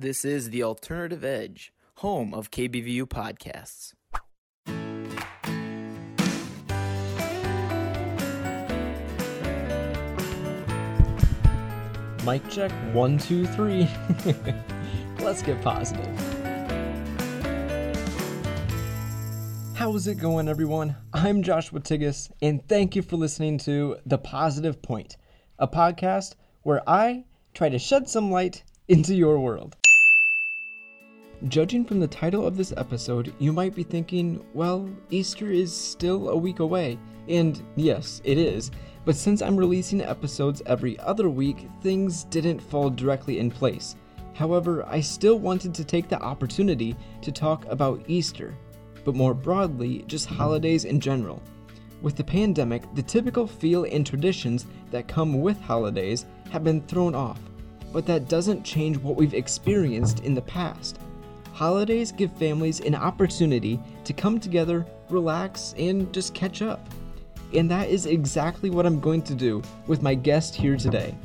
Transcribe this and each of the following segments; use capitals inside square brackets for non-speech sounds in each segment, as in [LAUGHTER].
This is the Alternative Edge, home of KBVU podcasts. Mic check one, two, three. [LAUGHS] Let's get positive. How's it going, everyone? I'm Joshua Tigas, and thank you for listening to The Positive Point, a podcast where I try to shed some light into your world. Judging from the title of this episode, you might be thinking, well, Easter is still a week away. And yes, it is. But since I'm releasing episodes every other week, things didn't fall directly in place. However, I still wanted to take the opportunity to talk about Easter, but more broadly, just holidays in general. With the pandemic, the typical feel and traditions that come with holidays have been thrown off, but that doesn't change what we've experienced in the past. Holidays give families an opportunity to come together, relax, and just catch up. And that is exactly what I'm going to do with my guest here today.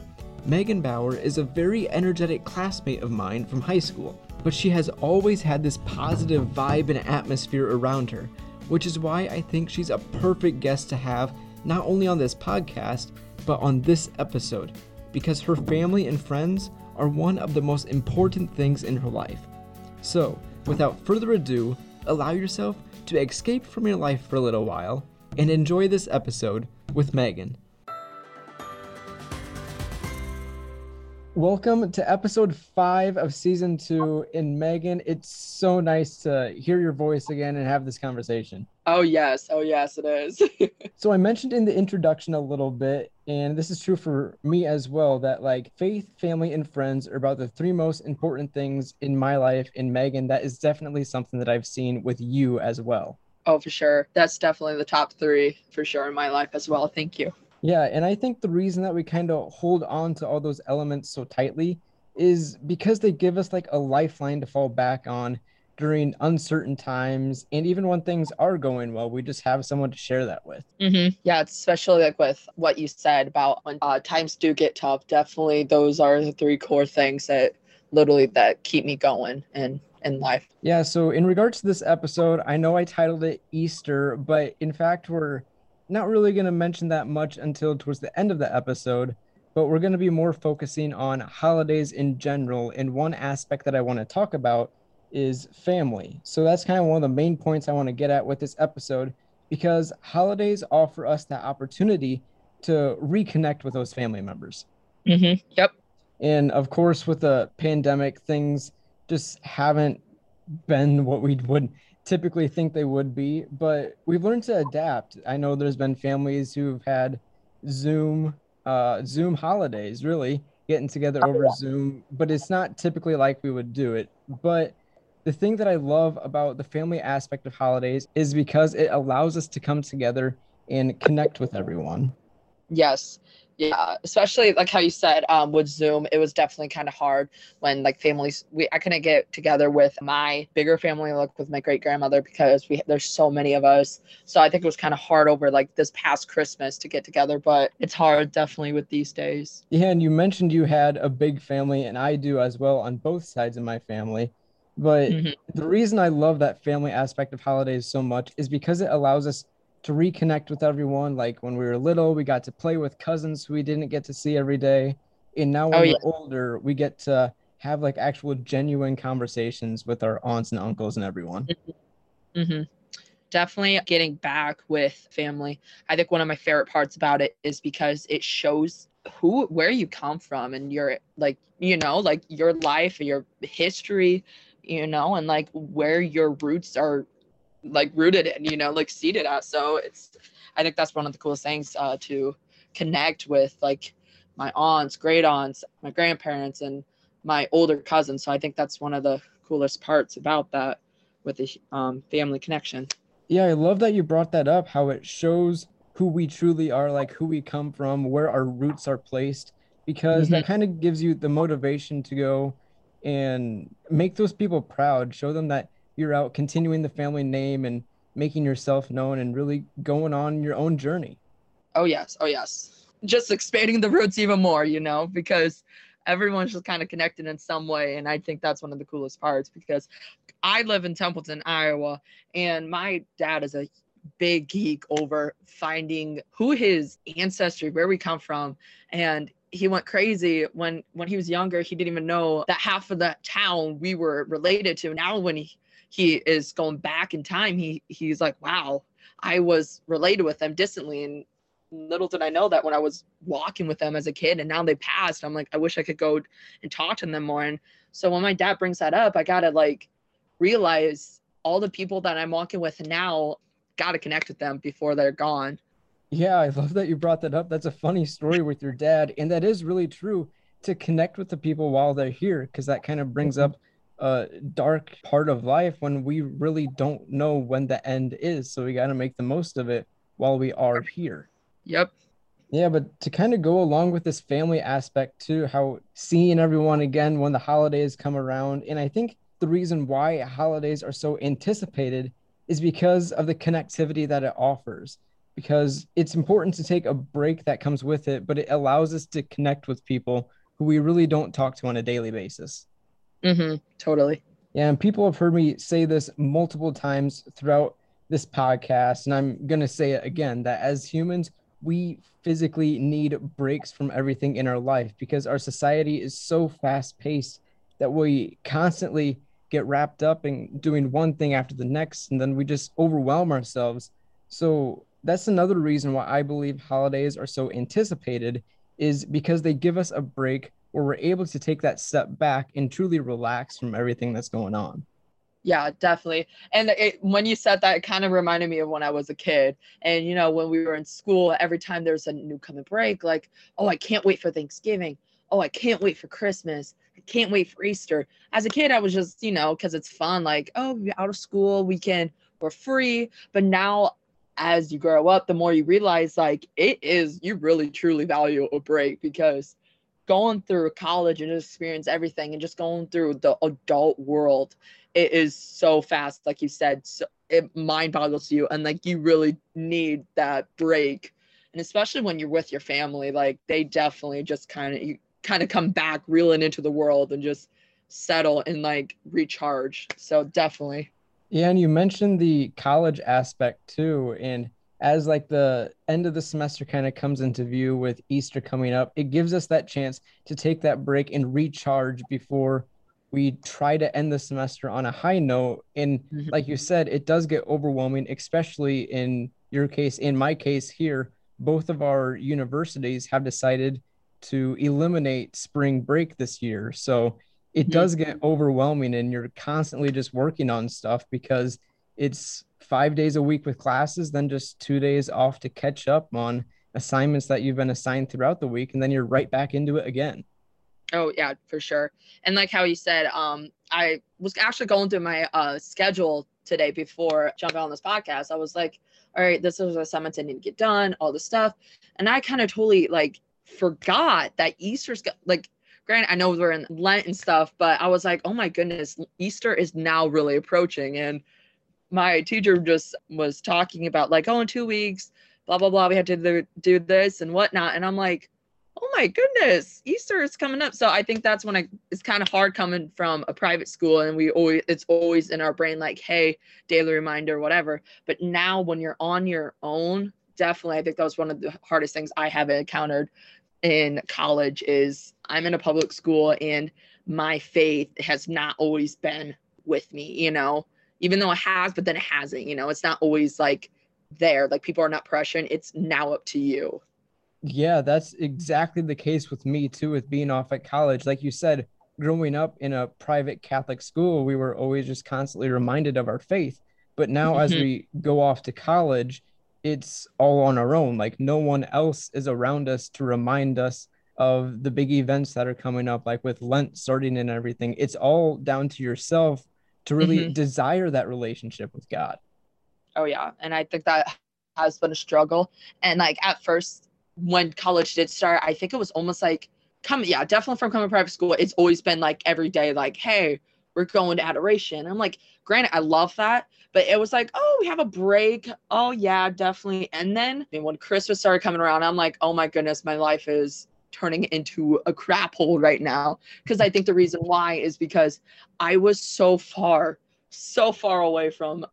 Megan Bauer is a very energetic classmate of mine from high school, but she has always had this positive vibe and atmosphere around her, which is why I think she's a perfect guest to have not only on this podcast, but on this episode, because her family and friends are one of the most important things in her life. So, without further ado, allow yourself to escape from your life for a little while and enjoy this episode with Megan. Welcome to episode five of season two. And Megan, it's so nice to hear your voice again and have this conversation. Oh, yes. Oh, yes, it is. [LAUGHS] so, I mentioned in the introduction a little bit, and this is true for me as well, that like faith, family, and friends are about the three most important things in my life. And Megan, that is definitely something that I've seen with you as well. Oh, for sure. That's definitely the top three for sure in my life as well. Thank you. Yeah. And I think the reason that we kind of hold on to all those elements so tightly is because they give us like a lifeline to fall back on during uncertain times and even when things are going well we just have someone to share that with mm-hmm. yeah especially like with what you said about when uh, times do get tough definitely those are the three core things that literally that keep me going and in life. Yeah. So, in regards to this episode, I know I titled it Easter, but in fact, we're not really going to mention that much until towards the end of the episode. But we're going to be more focusing on holidays in general. And one aspect that I want to talk about is family. So, that's kind of one of the main points I want to get at with this episode because holidays offer us that opportunity to reconnect with those family members. Mm-hmm. Yep. And of course, with the pandemic, things just haven't been what we would typically think they would be, but we've learned to adapt. I know there's been families who've had Zoom uh, Zoom holidays, really getting together over Zoom, but it's not typically like we would do it. But the thing that I love about the family aspect of holidays is because it allows us to come together and connect with everyone. Yes. Yeah especially like how you said um with zoom it was definitely kind of hard when like families we i couldn't get together with my bigger family like with my great grandmother because we there's so many of us. So i think it was kind of hard over like this past christmas to get together but it's hard definitely with these days. Yeah and you mentioned you had a big family and i do as well on both sides of my family but mm-hmm. the reason i love that family aspect of holidays so much is because it allows us to reconnect with everyone. Like when we were little, we got to play with cousins we didn't get to see every day. And now when oh, we're older, we get to have like actual genuine conversations with our aunts and uncles and everyone. Mm-hmm. mm-hmm. Definitely getting back with family. I think one of my favorite parts about it is because it shows who where you come from and your like you know like your life your history you know and like where your roots are like rooted in, you know, like seated at. So it's, I think that's one of the coolest things uh, to connect with like my aunts, great aunts, my grandparents, and my older cousins. So I think that's one of the coolest parts about that with the um, family connection. Yeah, I love that you brought that up. How it shows who we truly are, like who we come from, where our roots are placed, because mm-hmm. that kind of gives you the motivation to go and make those people proud. Show them that you're out continuing the family name and making yourself known and really going on your own journey. Oh yes, oh yes. Just expanding the roots even more, you know, because everyone's just kind of connected in some way. And I think that's one of the coolest parts because I live in Templeton, Iowa, and my dad is a big geek over finding who his ancestry, where we come from. And he went crazy when when he was younger. He didn't even know that half of that town we were related to. Now when he he is going back in time, he he's like, wow, I was related with them distantly. And little did I know that when I was walking with them as a kid and now they passed, I'm like, I wish I could go and talk to them more. And so when my dad brings that up, I gotta like realize all the people that I'm walking with now gotta connect with them before they're gone. Yeah, I love that you brought that up. That's a funny story with your dad. And that is really true to connect with the people while they're here, because that kind of brings mm-hmm. up a dark part of life when we really don't know when the end is. So we got to make the most of it while we are here. Yep. Yeah, but to kind of go along with this family aspect too, how seeing everyone again when the holidays come around. And I think the reason why holidays are so anticipated is because of the connectivity that it offers. Because it's important to take a break that comes with it, but it allows us to connect with people who we really don't talk to on a daily basis. Mm-hmm. Totally. Yeah, and people have heard me say this multiple times throughout this podcast, and I'm going to say it again that as humans, we physically need breaks from everything in our life because our society is so fast paced that we constantly get wrapped up in doing one thing after the next, and then we just overwhelm ourselves. So that's another reason why I believe holidays are so anticipated is because they give us a break where we're able to take that step back and truly relax from everything that's going on. Yeah, definitely. And it, when you said that, it kind of reminded me of when I was a kid. And, you know, when we were in school, every time there's a new coming break, like, oh, I can't wait for Thanksgiving. Oh, I can't wait for Christmas. I can't wait for Easter. As a kid, I was just, you know, because it's fun, like, oh, out of school, we can, we're free. But now, as you grow up, the more you realize, like, it is, you really truly value a break because going through college and experience everything and just going through the adult world it is so fast like you said so it mind boggles you and like you really need that break. And especially when you're with your family like they definitely just kind of you kind of come back reeling into the world and just settle and like recharge. So definitely yeah and you mentioned the college aspect too and as like the end of the semester kind of comes into view with Easter coming up, it gives us that chance to take that break and recharge before we try to end the semester on a high note. And mm-hmm. like you said, it does get overwhelming, especially in your case. In my case here, both of our universities have decided to eliminate spring break this year. So it mm-hmm. does get overwhelming and you're constantly just working on stuff because it's five days a week with classes, then just two days off to catch up on assignments that you've been assigned throughout the week, and then you're right back into it again. Oh yeah, for sure. And like how you said, um, I was actually going through my uh schedule today before jumping on this podcast. I was like, all right, this is assignments I need to get done, all this stuff. And I kind of totally like forgot that Easter's like granted, I know we're in Lent and stuff, but I was like, oh my goodness, Easter is now really approaching. And my teacher just was talking about like, oh, in two weeks, blah blah blah, we had to do this and whatnot, and I'm like, oh my goodness, Easter is coming up. So I think that's when I it's kind of hard coming from a private school, and we always it's always in our brain like, hey, daily reminder, whatever. But now when you're on your own, definitely, I think that was one of the hardest things I have encountered in college is I'm in a public school and my faith has not always been with me, you know even though it has, but then it hasn't. You know, it's not always like there. Like people are not pressuring. It's now up to you. Yeah, that's exactly the case with me too, with being off at college. Like you said, growing up in a private Catholic school, we were always just constantly reminded of our faith. But now, mm-hmm. as we go off to college, it's all on our own. Like no one else is around us to remind us of the big events that are coming up, like with Lent starting and everything. It's all down to yourself to really mm-hmm. desire that relationship with God. Oh yeah, and I think that has been a struggle. And like at first, when college did start, I think it was almost like come yeah, definitely from coming private school. It's always been like every day, like hey, we're going to adoration. I'm like, granted, I love that, but it was like, oh, we have a break. Oh yeah, definitely. And then I mean, when Christmas started coming around, I'm like, oh my goodness, my life is turning into a crap hole right now because I think the reason why is because I was so far, so far away from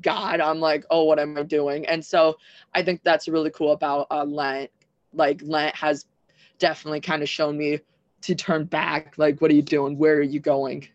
God. I'm like, oh, what am I doing? And so I think that's really cool about uh, Lent. Like Lent has definitely kind of shown me to turn back. Like, what are you doing? Where are you going?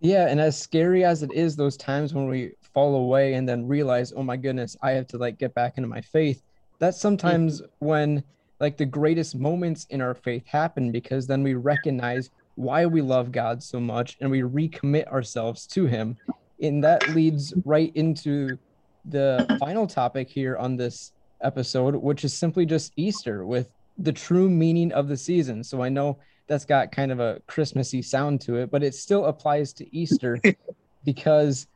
Yeah, and as scary as it is, those times when we fall away and then realize, oh my goodness, I have to like get back into my faith. That's sometimes mm-hmm. when like the greatest moments in our faith happen because then we recognize why we love God so much and we recommit ourselves to Him. And that leads right into the final topic here on this episode, which is simply just Easter with the true meaning of the season. So I know that's got kind of a Christmassy sound to it, but it still applies to Easter [LAUGHS] because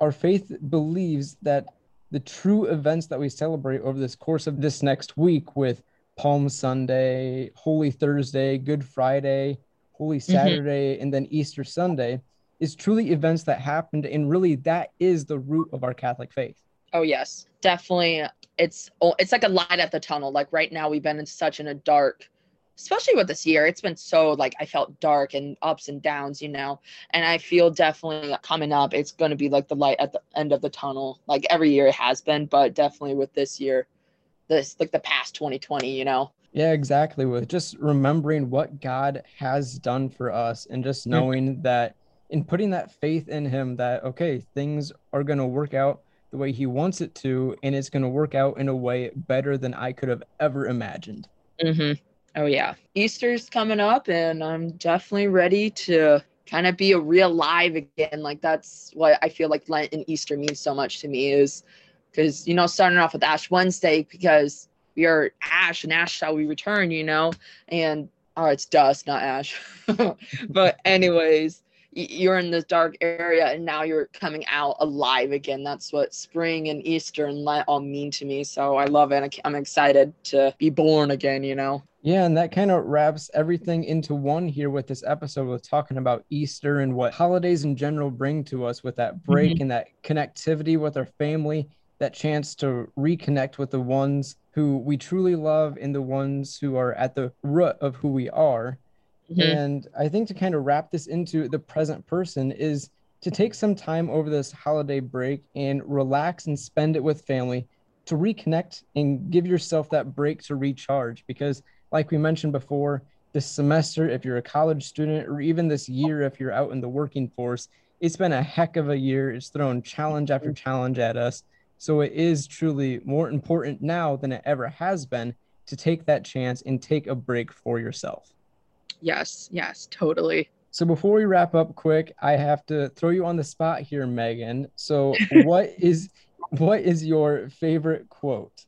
our faith believes that the true events that we celebrate over this course of this next week with Palm Sunday, Holy Thursday, Good Friday, Holy mm-hmm. Saturday, mm-hmm. and then Easter Sunday is truly events that happened. And really, that is the root of our Catholic faith. Oh, yes, definitely. It's it's like a light at the tunnel. Like right now, we've been in such in a dark especially with this year it's been so like i felt dark and ups and downs you know and i feel definitely coming up it's going to be like the light at the end of the tunnel like every year it has been but definitely with this year this like the past 2020 you know yeah exactly with just remembering what god has done for us and just mm. knowing mm-hmm. that in putting that faith in him that okay things are going to work out the way he wants it to and it's going to work out in a way better than i could have ever imagined mm-hmm. Oh yeah. Easter's coming up and I'm definitely ready to kind of be a real live again. Like that's what I feel like Lent and Easter means so much to me is because you know, starting off with Ash Wednesday because we are Ash and Ash shall we return, you know, and oh, it's dust, not ash. [LAUGHS] but anyways, you're in this dark area and now you're coming out alive again. That's what spring and Easter and Lent all mean to me. So I love it. I'm excited to be born again, you know? Yeah, and that kind of wraps everything into one here with this episode with talking about Easter and what holidays in general bring to us with that break mm-hmm. and that connectivity with our family, that chance to reconnect with the ones who we truly love and the ones who are at the root of who we are. Mm-hmm. And I think to kind of wrap this into the present person is to take some time over this holiday break and relax and spend it with family to reconnect and give yourself that break to recharge because like we mentioned before, this semester, if you're a college student, or even this year, if you're out in the working force, it's been a heck of a year. It's thrown challenge after challenge at us. So it is truly more important now than it ever has been to take that chance and take a break for yourself. Yes, yes, totally. So before we wrap up quick, I have to throw you on the spot here, Megan. So [LAUGHS] what is what is your favorite quote?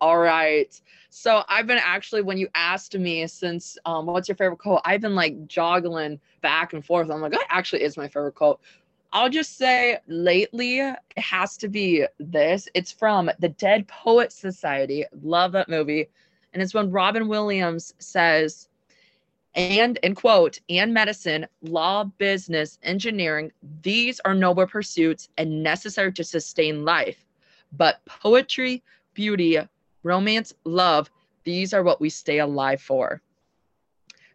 All right. So I've been actually, when you asked me since, um, what's your favorite quote? I've been like joggling back and forth. I'm like, that actually is my favorite quote. I'll just say lately it has to be this. It's from the Dead Poet Society. Love that movie. And it's when Robin Williams says, and in quote, and medicine, law, business, engineering, these are noble pursuits and necessary to sustain life. But poetry, beauty, romance, love, these are what we stay alive for.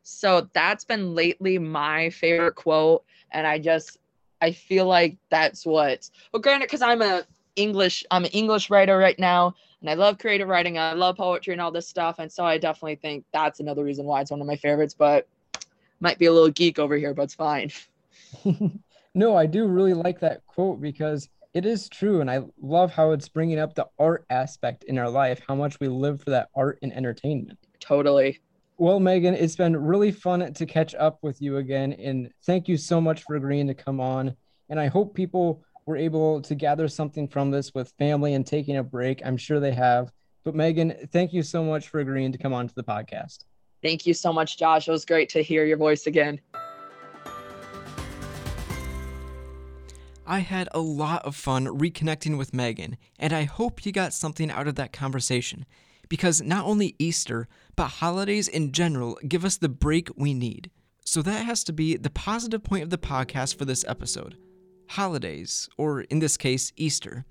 So that's been lately my favorite quote. And I just, I feel like that's what, well, granted, because I'm a English, I'm an English writer right now, and I love creative writing, I love poetry and all this stuff. And so I definitely think that's another reason why it's one of my favorites, but might be a little geek over here, but it's fine. [LAUGHS] no, I do really like that quote because it is true and i love how it's bringing up the art aspect in our life how much we live for that art and entertainment. Totally. Well megan it's been really fun to catch up with you again and thank you so much for agreeing to come on and i hope people were able to gather something from this with family and taking a break. I'm sure they have. But megan thank you so much for agreeing to come on to the podcast. Thank you so much josh. It was great to hear your voice again I had a lot of fun reconnecting with Megan, and I hope you got something out of that conversation. Because not only Easter, but holidays in general give us the break we need. So that has to be the positive point of the podcast for this episode. Holidays, or in this case, Easter.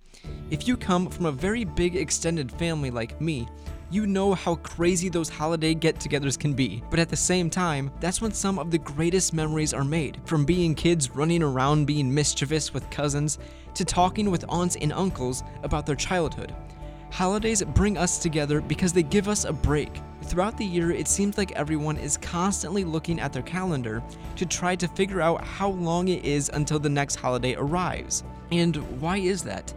If you come from a very big extended family like me, You know how crazy those holiday get togethers can be, but at the same time, that's when some of the greatest memories are made. From being kids running around being mischievous with cousins, to talking with aunts and uncles about their childhood. Holidays bring us together because they give us a break. Throughout the year, it seems like everyone is constantly looking at their calendar to try to figure out how long it is until the next holiday arrives. And why is that?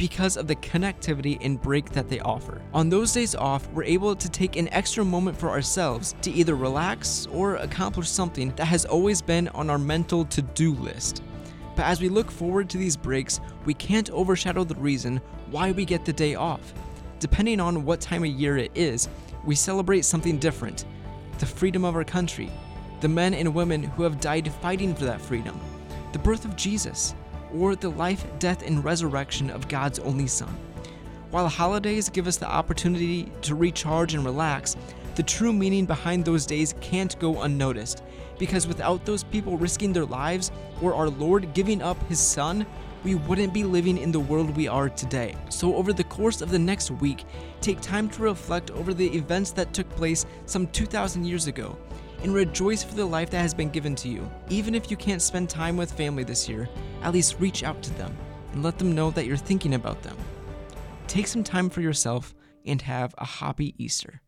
Because of the connectivity and break that they offer. On those days off, we're able to take an extra moment for ourselves to either relax or accomplish something that has always been on our mental to do list. But as we look forward to these breaks, we can't overshadow the reason why we get the day off. Depending on what time of year it is, we celebrate something different the freedom of our country, the men and women who have died fighting for that freedom, the birth of Jesus, or the life, death, and resurrection of God's only Son. While holidays give us the opportunity to recharge and relax, the true meaning behind those days can't go unnoticed, because without those people risking their lives or our Lord giving up His Son, we wouldn't be living in the world we are today. So, over the course of the next week, take time to reflect over the events that took place some 2,000 years ago and rejoice for the life that has been given to you. Even if you can't spend time with family this year, at least reach out to them and let them know that you're thinking about them. Take some time for yourself and have a happy Easter.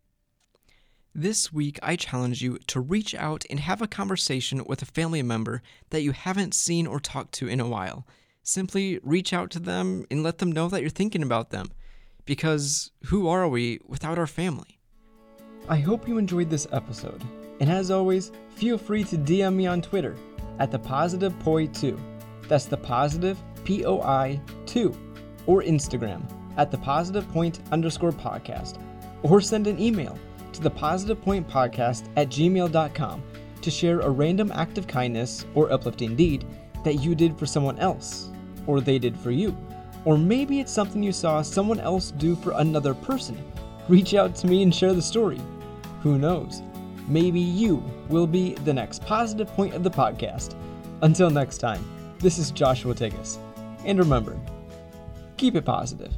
This week, I challenge you to reach out and have a conversation with a family member that you haven't seen or talked to in a while. Simply reach out to them and let them know that you're thinking about them. Because who are we without our family? I hope you enjoyed this episode. And as always, feel free to DM me on Twitter at the positive poi 2. That's the positive P O I 2. Or Instagram at the positive point underscore podcast. Or send an email to the positive point podcast at gmail.com to share a random act of kindness or uplifting deed that you did for someone else, or they did for you. Or maybe it's something you saw someone else do for another person. Reach out to me and share the story. Who knows? Maybe you will be the next positive point of the podcast. Until next time, this is Joshua Tigas. And remember, keep it positive.